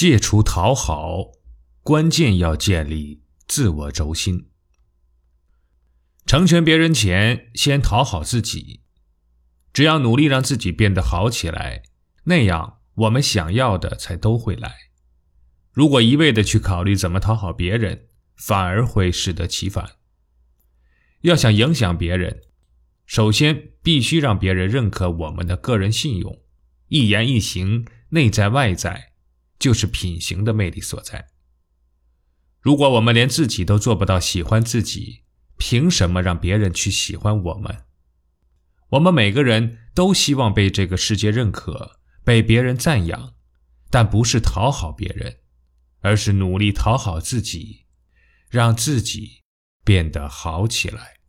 戒除讨好，关键要建立自我轴心。成全别人前，先讨好自己。只要努力让自己变得好起来，那样我们想要的才都会来。如果一味的去考虑怎么讨好别人，反而会适得其反。要想影响别人，首先必须让别人认可我们的个人信用。一言一行，内在外在，就是品行的魅力所在。如果我们连自己都做不到喜欢自己，凭什么让别人去喜欢我们？我们每个人都希望被这个世界认可，被别人赞扬，但不是讨好别人，而是努力讨好自己，让自己变得好起来。